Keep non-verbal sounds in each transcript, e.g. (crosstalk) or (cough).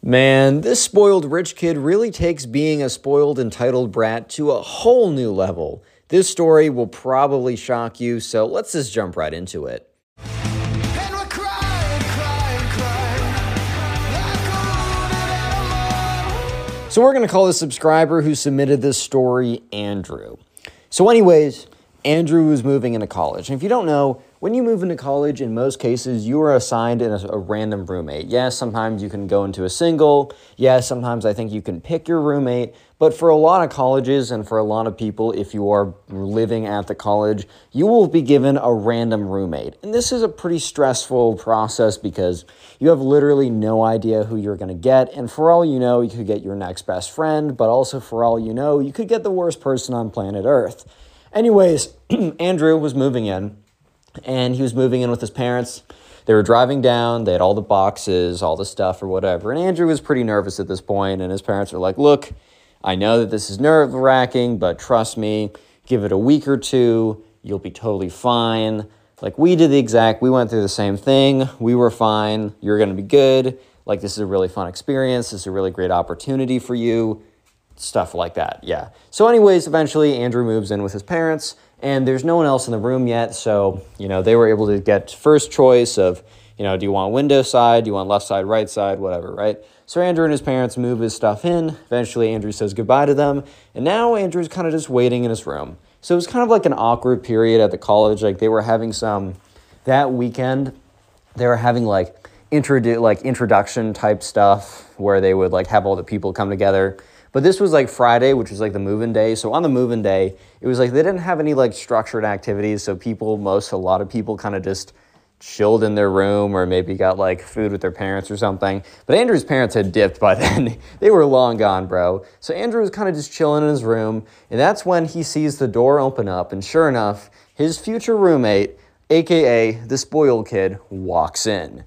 Man, this spoiled rich kid really takes being a spoiled, entitled brat to a whole new level. This story will probably shock you, so let's just jump right into it. So, we're going to call the subscriber who submitted this story Andrew. So, anyways, Andrew was moving into college. And if you don't know, when you move into college, in most cases, you are assigned a, a, random roommate. Yes, sometimes you can go into a single. Yes, sometimes I think you can pick your roommate. But for a lot of colleges and for a lot of people, if you are living at the college, you will be given a random roommate. And this is a pretty stressful process because you have literally no idea who you're going to get. And for all you know, you could get your next best friend, but also for all you know, you could get the worst person on planet Earth. Anyways, (clears throat) Andrew was moving in and he was moving in with his parents. They were driving down, they had all the boxes, all the stuff or whatever. And Andrew was pretty nervous at this point, and his parents were like, Look, I know that this is nerve wracking, but trust me, give it a week or two, you'll be totally fine. Like, we did the exact, we went through the same thing. We were fine. You're to be good. Like, this is a really fun experience. This is a really great opportunity for you. Stuff like that. Yeah. So, anyways, eventually, Andrew moves in with his parents and there's no one else in the room yet. So, you know, they were able to get first choice of, you know, do you want window side, do you want left side, right side, whatever, right? So Andrew and his parents move his stuff in. Eventually, Andrew says goodbye to them, and now Andrew's kind of just waiting in his room. So it was kind of like an awkward period at the college. Like they were having some that weekend. They were having like introdu- like introduction type stuff where they would like have all the people come together but this was like Friday, which was like the move-in day. So on the move-in day, it was like they didn't have any like structured activities. So people, most a lot of people, kind of just chilled in their room or maybe got like food with their parents or something. But Andrew's parents had dipped by (laughs) then. they were long gone, bro. So Andrew was kind of just chilling in his room, and that's when he sees the door open up, and sure enough, his future roommate, aka the spoiled kid, walks in.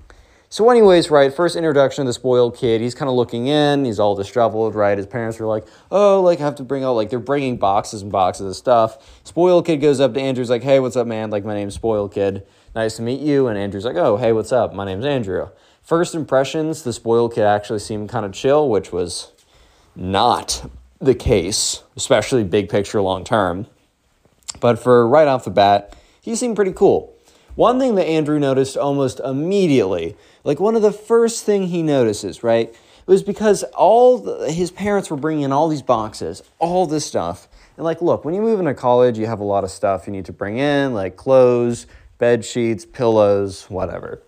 So, anyways, right, first introduction of the spoiled kid. He's kind of looking in. He's all disheveled, right? His parents are like, "Oh, like I have to bring out like they're bringing boxes and boxes of stuff." Spoiled kid goes up to Andrew's like, "Hey, what's up, man? Like my name's Spoiled Kid. Nice to meet you." And Andrew's like, "Oh, hey, what's up? My name's Andrew." First impressions, the spoiled kid actually seemed kind of chill, which was not the case, especially big picture long term. But for right off the bat, he seemed pretty cool. One thing that Andrew noticed almost immediately, like one of the first thing he notices, right, it was because all the, his parents were bringing in all these boxes, all this stuff. And like, look, when you move into college, you have a lot of stuff you need to bring in, like clothes, bed sheets, pillows, whatever.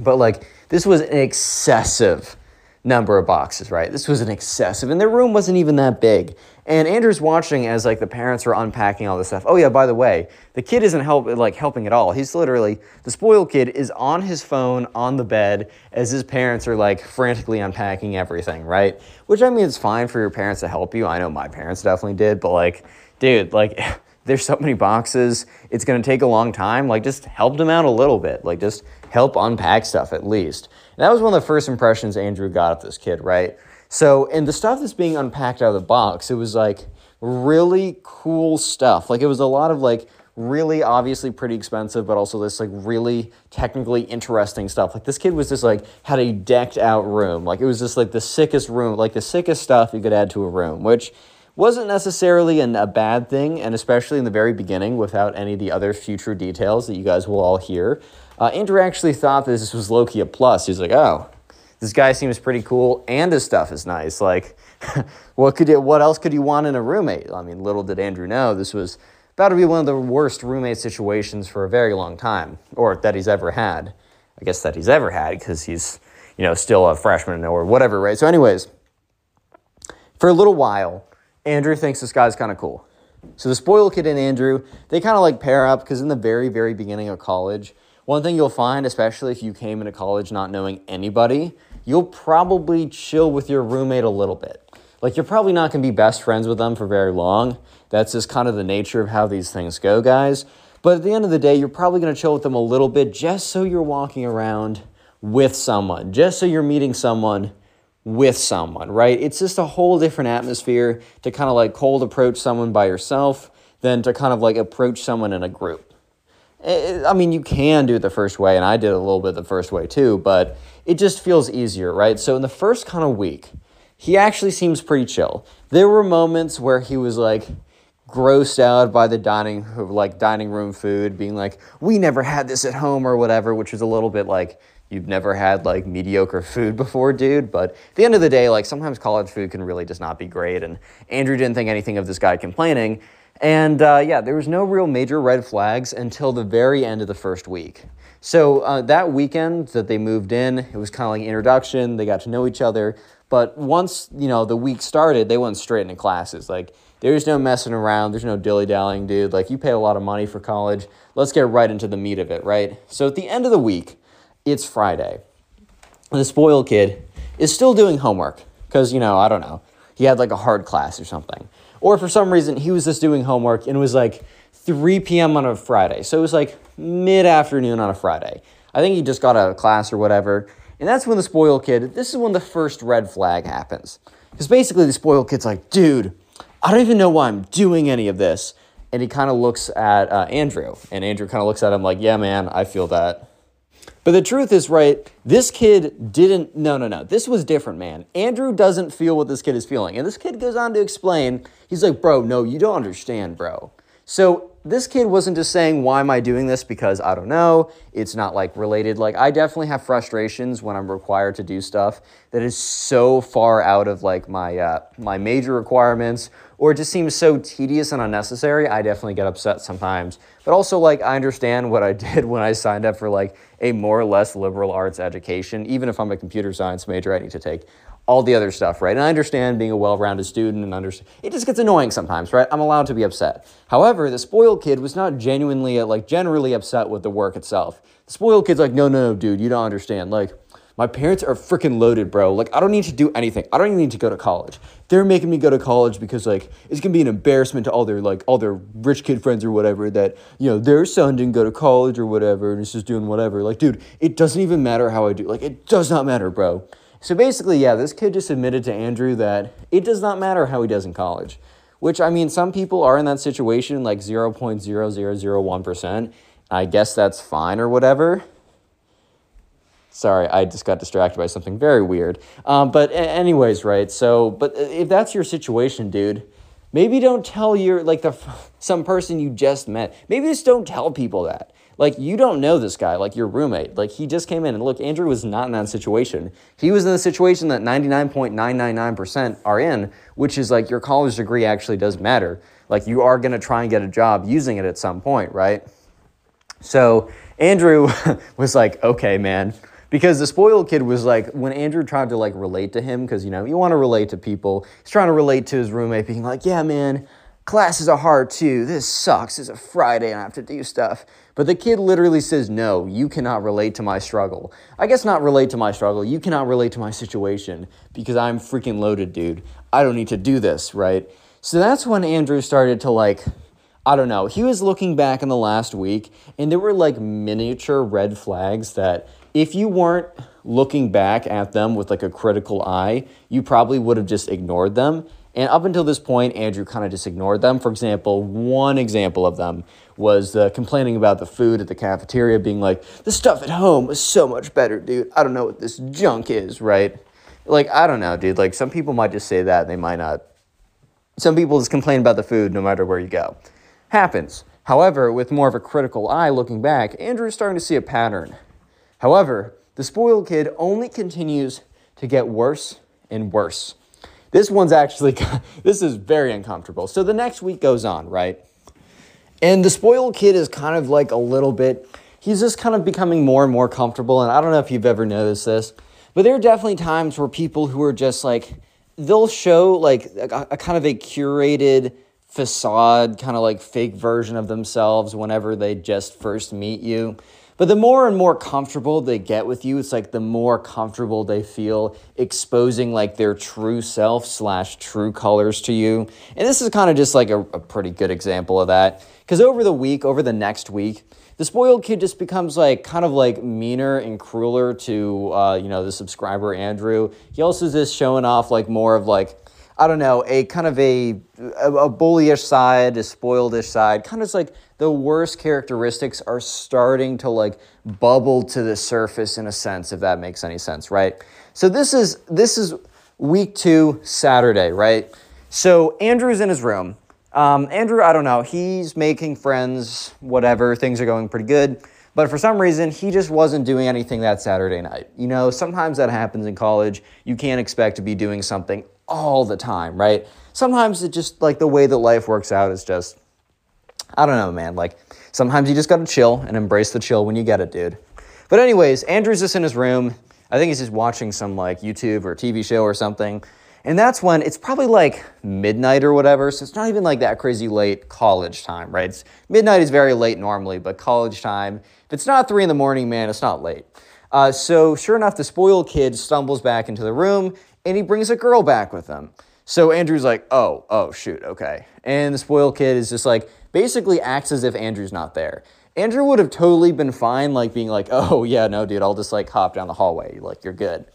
But like, this was excessive number of boxes, right? This was an excessive, and their room wasn't even that big. And Andrew's watching as like the parents are unpacking all this stuff. Oh yeah, by the way, the kid isn't help like helping at all. He's literally the spoiled kid is on his phone on the bed as his parents are like frantically unpacking everything, right? Which I mean, it's fine for your parents to help you. I know my parents definitely did, but like, dude, like. (laughs) There's so many boxes. It's going to take a long time. Like, just help them out a little bit. Like, just help unpack stuff at least. And that was one of the first impressions Andrew got of this kid, right? So, and the stuff that's being unpacked out of the box, it was like really cool stuff. Like, it was a lot of like really obviously pretty expensive, but also this like really technically interesting stuff. Like, this kid was just like had a decked out room. Like, it was just like the sickest room, like the sickest stuff you could add to a room, which wasn't necessarily an, a bad thing, and especially in the very beginning, without any of the other future details that you guys will all hear. Uh, Andrew actually thought that this was Loki a plus. He's like, oh, this guy seems pretty cool, and his stuff is nice. Like, (laughs) what could what else could you want in a roommate? I mean, little did Andrew know this was about to be one of the worst roommate situations for a very long time, or that he's ever had. I guess that he's ever had because he's, you know, still a freshman or whatever, right? So, anyways, for a little while, Andrew thinks this guy's kind of cool. So the spoiled kid and Andrew, they kind of like pair up because in the very, very beginning of college, one thing you'll find, especially if you came into college not knowing anybody, you'll probably chill with your roommate a little bit. Like you're probably not to be best friends with them for very long. That's just kind of the nature of how these things go, guys. But at the end of the day, you're probably to chill with them a little bit just so you're walking around with someone, just so you're meeting someone with someone, right? It's just a whole different atmosphere to kind of like cold approach someone by yourself than to kind of like approach someone in a group. Eh, eh, I mean, you can do it the first way, and I did a little bit the first way too, but it just feels easier, right? So in the first kind of week, he actually seems pretty chill. There were moments where he was like grossed out by the dining like dining room food, being like, "We never had this at home" or whatever, which is a little bit like you've never had like mediocre food (laughs) before, dude. But at the end of the day, like sometimes college food can really just not be great. And Andrew didn't think anything of this guy complaining. And uh, yeah, there was no real major red flags until the very end of the first week. So uh, that weekend that they moved in, it was kind of like introduction. They got to know each other. But once you know the week started, they went straight into classes. Like there's no messing around. There's no dilly dallying, dude. Like you pay a lot of money for college. Let's get right into the meat of it, right? So at the end of the week, it's Friday. The spoiled kid is still doing homework because, you know, I don't know, he had like a hard class or something. Or for some reason, he was just doing homework and it was like 3 p.m. on a Friday. So it was like mid afternoon on a Friday. I think he just got out of class or whatever. And that's when the spoiled kid, this is when the first red flag happens. Because basically, the spoiled kid's like, dude, I don't even know why I'm doing any of this. And he kind of looks at uh, Andrew. And Andrew kind of looks at him like, yeah, man, I feel that. But the truth is, right, this kid didn't, no, no, no. This was different, man. Andrew doesn't feel what this kid is feeling. And this kid goes on to explain, he's like, bro, no, you don't understand, bro. So this kid wasn't just saying, why am I doing this? Because I don't know. It's not like related. Like, I definitely have frustrations when I'm required to do stuff that is so far out of like my, uh, my major requirements or it just seems so tedious and unnecessary. I definitely get upset sometimes. But also, like, I understand what I (laughs) did when I signed up for like a more or less liberal arts education. Even if I'm a computer science major, I need to take all the other stuff, right? And I understand being a well-rounded student and understand it just gets annoying sometimes, right? I'm allowed to be upset. However, the spoiled kid was not genuinely uh, like generally upset with the work itself. The spoiled kid's like, no, no, no, dude, you don't understand. Like, my parents are freaking loaded, bro. Like, I don't need to do anything. I don't even need to go to college. They're making me go to college because, like, it's gonna be an embarrassment to all their like all their rich kid friends or whatever that you know their son didn't go to college or whatever and is just doing whatever. Like, dude, it doesn't even matter how I do. Like, it does not matter, bro. So basically, yeah, this kid just admitted to Andrew that it does not matter how he does in college. Which I mean, some people are in that situation, like zero point zero zero zero one percent. I guess that's fine or whatever. Sorry, I just got distracted by something very weird. Um, but anyways, right? So, but if that's your situation, dude, maybe don't tell your like the (laughs) some person you just met. Maybe just don't tell people that. Like you don't know this guy, like your roommate. Like he just came in and look, Andrew was not in that situation. He was in the situation that 99.999% are in, which is like your college degree actually does matter. Like you are going to try and get a job using it at some point, right? So, Andrew (laughs) was like, "Okay, man, because the spoiled kid was like when Andrew tried to like relate to him because you know you want to relate to people. He's trying to relate to his roommate, being like, "Yeah, man, classes are hard too. This sucks. It's a Friday and I have to do stuff." But the kid literally says, "No, you cannot relate to my struggle. I guess not relate to my struggle. You cannot relate to my situation because I'm freaking loaded, dude. I don't need to do this, right?" So that's when Andrew started to like I don't know. He was looking back in the last week, and there were like miniature red flags that if you weren't looking back at them with like a critical eye, you probably would have just ignored them. And up until this point, Andrew kind of just ignored them. For example, one example of them was uh, complaining about the food at the cafeteria, being like, the stuff at home was so much better, dude. I don't know what this junk is, right? Like, I don't know, dude. Like, some people might just say that, they might not. Some people just complain about the food no matter where you go. Happens. However, with more of a critical eye looking back, Andrew's starting to see a pattern. However, the spoiled kid only continues to get worse and worse. This one's actually, (laughs) this is very uncomfortable. So the next week goes on, right? And the spoiled kid is kind of like a little bit, he's just kind of becoming more and more comfortable. And I don't know if you've ever noticed this, but there are definitely times where people who are just like, they'll show like a, a kind of a curated facade, kind of like fake version of themselves whenever they just first meet you. But the more and more comfortable they get with you, it's like the more comfortable they feel exposing like their true self slash true colors to you. And this is kind of just like a, a pretty good example of that. Because over the week, over the next week, the spoiled kid just becomes like kind of like meaner and crueler to uh, you know the subscriber Andrew. He also is just showing off like more of like I don't know a kind of a a, bullyish side, a spoiledish side, kind of like the worst characteristics are starting to like bubble to the surface in a sense, if that makes any sense, right? So this is this is week two, Saturday, right? So Andrew's in his room. Um, Andrew, I don't know, he's making friends, whatever, things are going pretty good. But for some reason, he just wasn't doing anything that Saturday night. You know, sometimes that happens in college. You can't expect to be doing something all the time, right? Sometimes it just like the way that life works out is just I don't know, man. Like sometimes you just gotta chill and embrace the chill when you get it, dude. But anyways, Andrew's just in his room. I think he's just watching some like YouTube or TV show or something. And that's when it's probably like midnight or whatever. So it's not even like that crazy late college time, right? It's, midnight is very late normally, but college time, if it's not three in the morning, man, it's not late. Uh, so sure enough, the spoiled kid stumbles back into the room and he brings a girl back with him. So Andrew's like, oh, oh, shoot, okay. And the spoiled kid is just like, basically acts as if Andrew's not there. Andrew would have totally been fine, like being like, (laughs) oh, yeah, no, dude, I'll just like hop down the hallway. Like, you're good.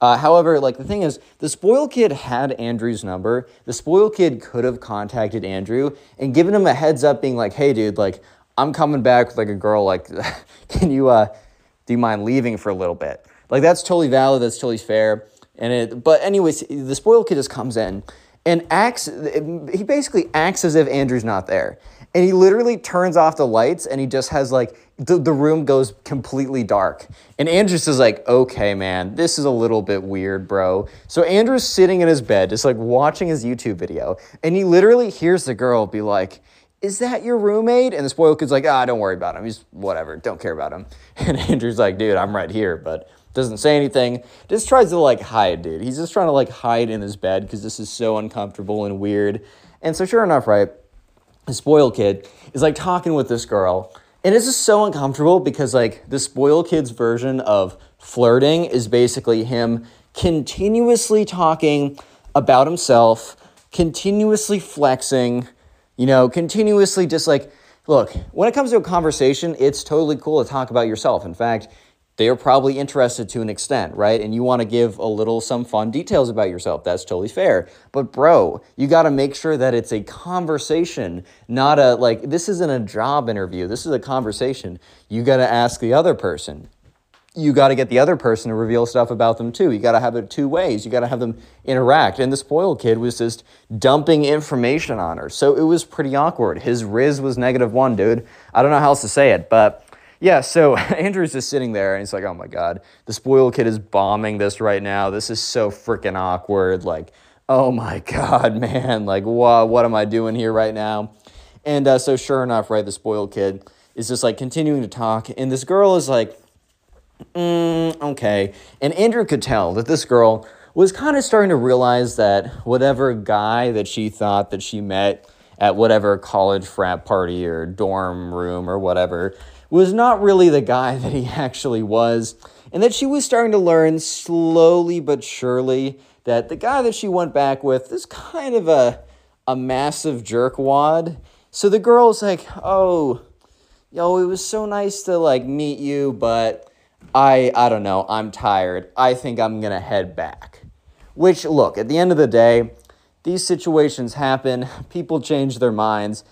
Uh, however, like the thing is, the spoiled kid had Andrew's number. The spoiled kid could have contacted Andrew and given him a heads up, being like, "Hey, dude, like I'm coming back with like a girl. Like, (laughs) can you uh, do you mind leaving for a little bit? Like that's totally valid. That's totally fair. And it, but anyways, the spoiled kid just comes in and acts. He basically acts as if Andrew's not there. And he literally turns off the lights and he just has like the, the room goes completely dark. And andrew's is like okay man this is a little bit weird bro. So andrew's sitting in his bed just like watching his youtube video. And he literally hears the girl be like is that your roommate? And the spoiled kid's like ah don't worry about him. He's whatever. Don't care about him. (laughs) And andrew's like dude i'm right here but doesn't say anything just tries to like hide dude. He's just trying to like hide in his bed because this is so uncomfortable and weird. And so sure enough right the spoiled kid is like talking with this girl. And it's just so uncomfortable because like the spoiled kid's version of flirting is basically him continuously talking about himself continuously flexing you know continuously just like look when it comes to a conversation it's totally cool to talk about yourself. In fact they are probably interested to an extent, right? And you want to give a little some fun details about yourself. That's totally fair. But bro, you got to make sure that it's a conversation, not a like this isn't a job interview. This is a conversation. You got to ask the other person. You got to get the other person to reveal stuff about them too. You got to have it two ways. You got to have them interact. And the spoiled kid was just dumping information on her. So it was pretty awkward. His Riz was negative one, dude. I don't know how else to say it, but yeah, so (laughs) Andrew's just sitting there and he's like, oh my God, the spoiled kid is bombing this right now. This is so freaking awkward. Like, oh my (laughs) God, man, like, what, what am I doing here right now? And uh, so, sure enough, right, the spoiled kid is just like continuing to talk. And this girl is like, mm, okay. And Andrew could tell that this girl was kind of starting to realize that whatever guy that she thought that she met at whatever college frat party or dorm room or whatever was not really the guy that he (laughs) actually was, and that she was starting to learn slowly but surely that the guy that she went back with is kind of a, a massive jerkwad. So the girl's like, oh, yo, it was so nice to like meet you, but I I don't know, I'm tired. I think I'm to head back. Which look, at the end of the day, these situations happen. People change their minds.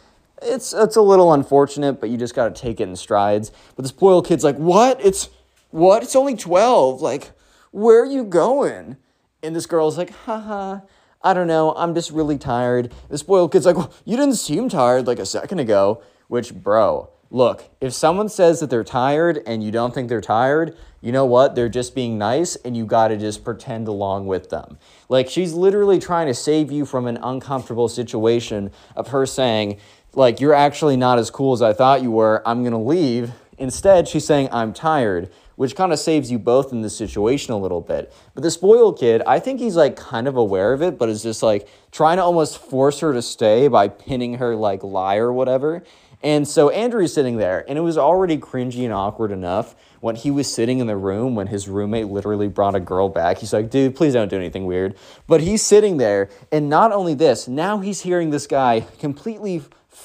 It's it's a little unfortunate, but you just got to take it in strides. But the spoiled kid's like, "What? It's what? It's only 12. Like, where are you going?" And this girl's like, haha, I don't know. I'm just really tired. The spoiled kid's like, well, you didn't seem tired like a second ago. Which, bro, look, if someone says that they're tired and you don't think they're tired, you know what? They're just being nice and you gotta just pretend along with them. Like, she's literally trying to save you from an uncomfortable situation of her saying, like, you're actually not as cool as I thought you were. I'm gonna leave. Instead, she's saying, I'm tired which kind of saves you both in this situation a little bit. But the spoiled kid, I think he's like kind of aware of it, but is just like trying to almost force her to stay by pinning her like lie or whatever. And so Andrew's sitting there, and it was already cringy and awkward enough when he was sitting in the room when his roommate literally brought a girl back. He's like, dude, please don't do anything weird. But he's sitting there, and not only this, now he's hearing this guy completely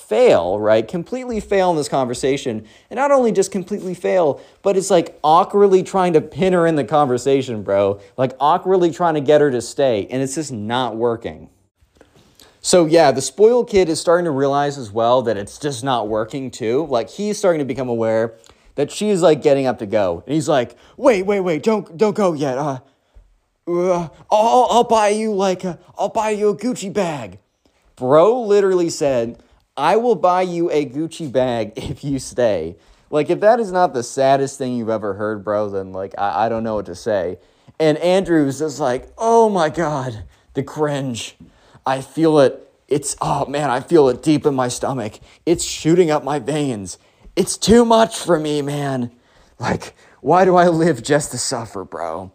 fail, right? Completely fail in this conversation. And not only just completely fail, but it's like awkwardly trying to pin her in the conversation, bro. Like awkwardly trying to get her to stay. And it's just not working. So, yeah, the spoiled kid is starting to realize as well that it's just not working too. Like, he's starting to become aware that she's like getting up to go. And he's like, wait, wait, wait, don't, don't go yet. Uh, uh, I'll, I'll buy you like, a, I'll buy you a Gucci bag. Bro literally said, I will buy you a Gucci bag (laughs) if you stay. Like, if that is not the saddest thing you've ever heard, bro, then, like, I, I don't know what to say. And Andrew's just like, oh my God, the cringe. I feel it. It's, oh man, I feel it deep in my stomach. It's shooting up my veins. It's too much for me, man. Like, why do I live just to suffer, bro?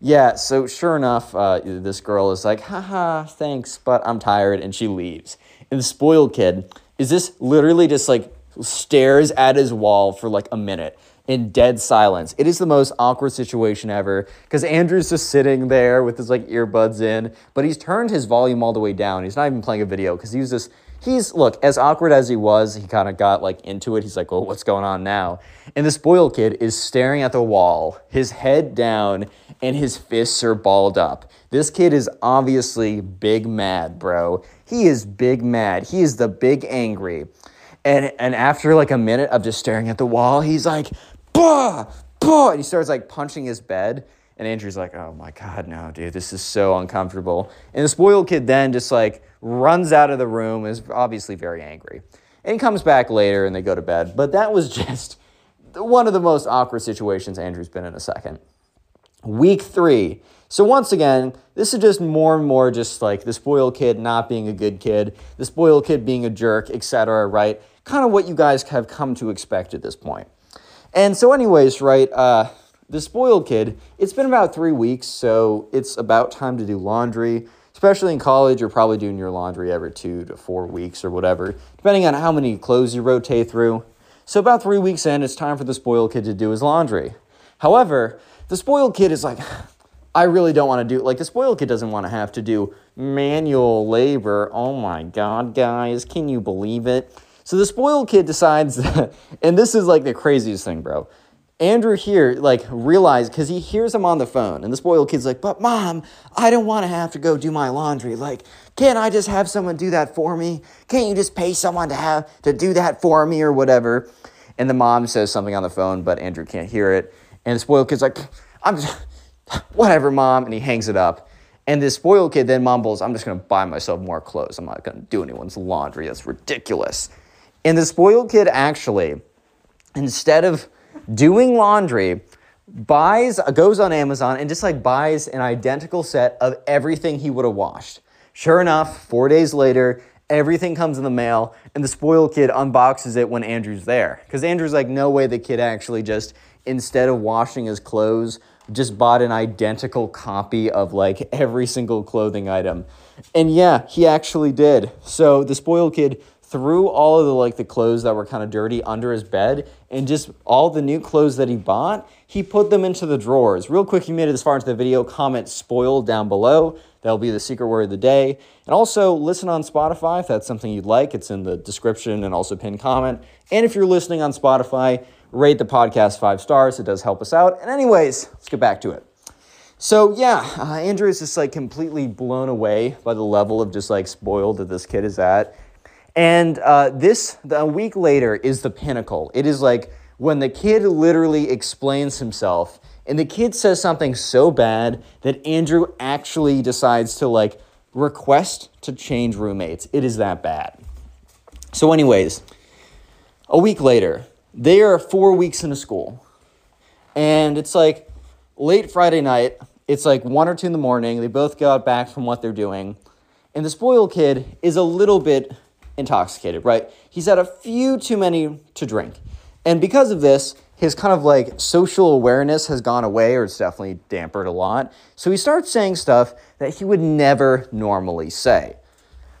Yeah, so sure enough, uh, this girl is like, haha, thanks, but I'm tired, and she leaves. And the spoiled kid is this literally just like stares at his wall for like a minute in dead silence. It is the most awkward situation ever because Andrew's just sitting there with his like earbuds in, but he's turned his volume all the way down. He's not even playing a video because he's just he's look as awkward as he was. He kind of got like into it. He's like, "Well, what's going on now?" And the spoiled kid is staring at the wall, his head down, and his fists are balled up. This kid is obviously big mad, bro. He is big mad. He is the big angry. And, and after like a minute of just staring at the wall, he's like, bah, bah, and he starts like punching his bed. And Andrew's like, oh my God, no, dude, this is so uncomfortable. And the spoiled kid then just like runs out of the room, is obviously very angry. And comes back later and they go to bed. But that was (laughs) just one of the most awkward situations Andrew's been in a second. Week three. So once again, this is just more and more just like the spoiled kid not being a good kid, the spoiled kid being a jerk, etc. Right? Kind of what you guys have come to expect at this point. And so, anyways, right? Uh, the spoiled kid. It's been about three weeks, so it's about time to do laundry. Especially in college, you're probably doing your laundry every two to four weeks or whatever, depending on how many clothes you rotate through. So about three weeks in, it's time for the spoiled kid to do his laundry. However, the spoiled kid is like, (sighs) I really don't want to do like the spoiled kid doesn't want to have to do manual labor. Oh my god, guys, can you believe it? So the spoiled kid decides (laughs) that, and this is like the craziest thing, bro. Andrew here like realized because he hears him on the phone, and the spoiled kid's like, "But mom, I don't want to have to go do my laundry. Like, can't I just have someone do that for me? Can't you just pay someone to have to do that for me or whatever?" And the mom says something on the phone, but Andrew can't hear it. And the spoiled kid's like, I'm just, whatever, mom. And he hangs it up. And this spoiled kid then mumbles, I'm just going to buy myself more clothes. I'm not going to do anyone's laundry. That's ridiculous. And the spoiled kid actually, instead of doing laundry, buys, goes on Amazon and just like buys an identical set of everything he would have washed. Sure enough, four days later, everything comes in the mail and the spoiled kid unboxes it when Andrew's there. Because Andrew's like, no way the kid actually just instead of washing his clothes, just bought an identical copy of like every single clothing item. And yeah, he actually did. So the spoiled kid threw all of the like the clothes that were kind of dirty under his bed and just all the new clothes that he bought, he put them into the drawers. Real quick, you made it this far into the video, comment spoiled down below. That'll be the secret word of the day. And also listen on Spotify if that's something you'd like. It's in the description and also pinned comment. And if you're listening on Spotify, rate the podcast five stars. It does help us out. And, anyways, let's get back to it. So, yeah, uh, Andrew is just like completely blown away by the level of just like spoiled that this kid is at. And uh, this, a week later, is the pinnacle. It is like when the kid literally explains himself, and the kid says something so bad that Andrew actually decides to like request to change roommates. It is that bad. So, anyways, a week later, they are four weeks into school, and it's like late Friday night. It's like one or two in the morning. They both got back from what they're doing, and the spoiled kid is a little bit intoxicated, right? He's had a few too many to drink. And because of this, his kind of like social awareness has gone away or it's definitely dampered a lot. So he starts saying stuff that he would never normally say.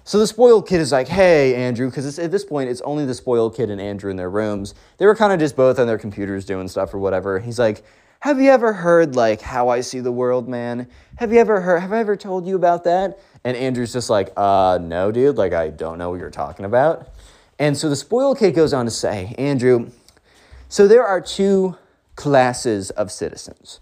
So the spoiled kid is like, hey, Andrew, because at this point, it's only the spoiled kid and Andrew in their rooms. They were kind of just both on their computers doing stuff or whatever. He's like, have you ever heard like how I see the world, man? Have you ever heard, have I ever told you about that? And Andrew's just like, uh, no, dude, like, I don't know what you're talking about. And so the spoiled kid goes on to say, Andrew, so there are two classes of citizens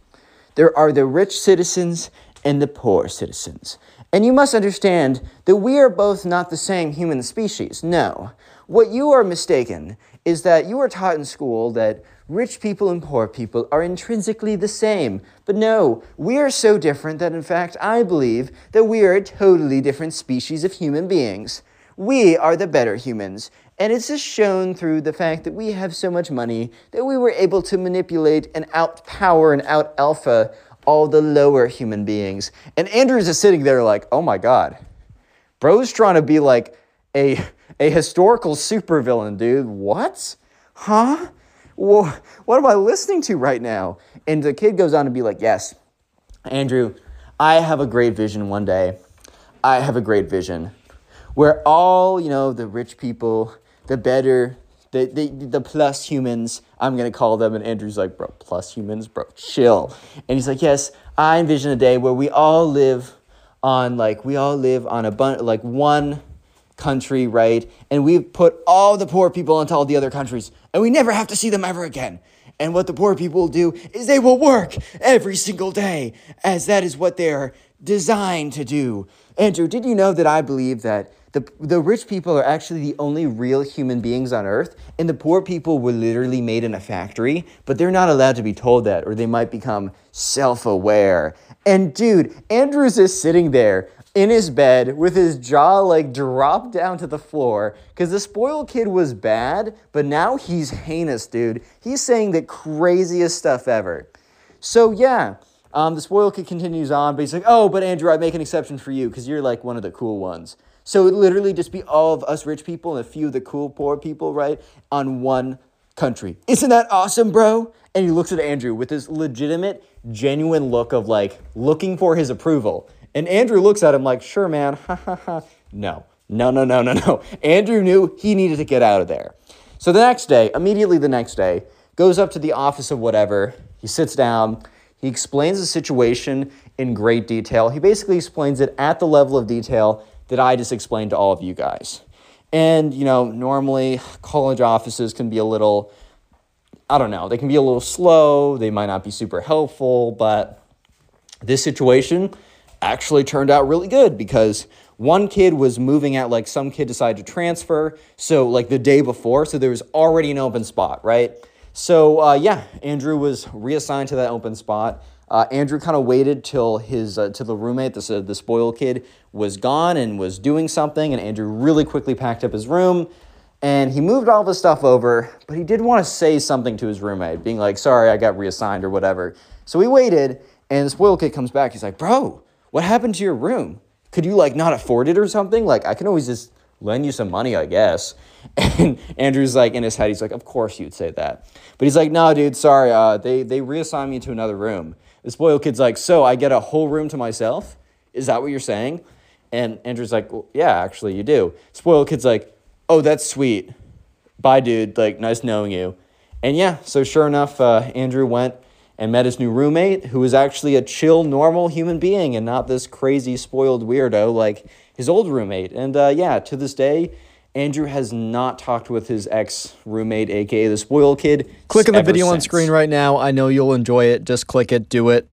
there are the rich citizens and the poor citizens. And you must understand that we are both not the same human species. No. What you are mistaken is that you are taught in school that rich people and poor people are intrinsically the same. But no, we are so different that in fact I believe that we are a totally different species of human beings. We are the better humans. And it's just shown through the fact that we have so much money that we were able to manipulate and outpower and out alpha all the lower human beings. And Andrew's just sitting there like, oh my God. Bro's trying to be like a, a historical supervillain, dude. What? Huh? Well, what am I listening to right now? And the kid goes on to be like, yes, Andrew, I have a great vision one day. I have a great vision where all, you know, the rich people, the better, the, the, the plus humans, I'm going to call them. And Andrew's like, bro, plus humans, bro, chill. And he's like, yes, I envision a day where we all live on, like, we all live on a bunch, like one country, right? And we've put all the poor people into all the other countries, and we never have to see them ever again. And what the poor people will do is they will work every single day, as that is what they're designed to do. Andrew, did you know that I believe that the, the rich people are actually the only real human beings on earth, and the poor people were literally made in a factory, but they're not allowed to be told that, or they might become self aware. And dude, Andrew's is sitting there in his bed with his jaw like dropped down to the floor because the spoiled kid was bad, but now he's heinous, dude. He's saying the craziest stuff ever. So, yeah, um, the spoiled kid continues on, but he's like, oh, but Andrew, I make an exception for you because you're like one of the cool ones. So it literally just be all of us rich people and a few of the cool poor people, right, on one country. Isn't that awesome, bro? And he looks at Andrew with this legitimate, genuine look of like looking for his approval. And Andrew looks at him like, sure, man. (laughs) Ha ha ha. No, no, no, no, no, no. Andrew knew he needed to get out of there. So the next day, immediately the next day, goes up to the office of whatever. He sits down. He explains the situation in great detail. He basically explains it at the level of detail that I just explained to all of you guys. And, you know, normally college offices can be a little, I don't know, they can be a little slow. They might not be super helpful, but this situation, actually turned out really good because one kid was moving out, like some kid decided to transfer. So, like the day before, so there was already an open spot, right? So, uh, yeah, Andrew was reassigned to that open spot. Uh, Andrew kind of waited till his uh, till the roommate, this the, the spoiled kid, was gone and was doing something, and Andrew really quickly packed up his room and he moved all the stuff over, but he did want to say something to his roommate, being like, "Sorry, I got reassigned" or whatever. So he waited, and the spoiled kid comes back. He's like, "Bro, what happened to your room? Could you like not afford it or something? Like I can always just lend you some money, I guess. (laughs) And Andrew's like in his head, he's like, Of course you'd say that. But he's like, No, dude, sorry, uh, they they reassigned me to another room. The spoiled kid's like, So I get a whole room to myself? Is that what you're saying? And Andrew's like, well, Yeah, actually you do. Spoiled kid's like, Oh, that's sweet. Bye, dude. Like, nice knowing you. And yeah, so sure enough, uh, Andrew went and met his new roommate, who was actually a chill, normal human being and not this crazy, spoiled weirdo like his old roommate. And uh, yeah, to this day, Andrew has not talked with his ex roommate, aka the spoiled kid. Click on the video on screen right now. I know you'll enjoy it. Just click it, do it.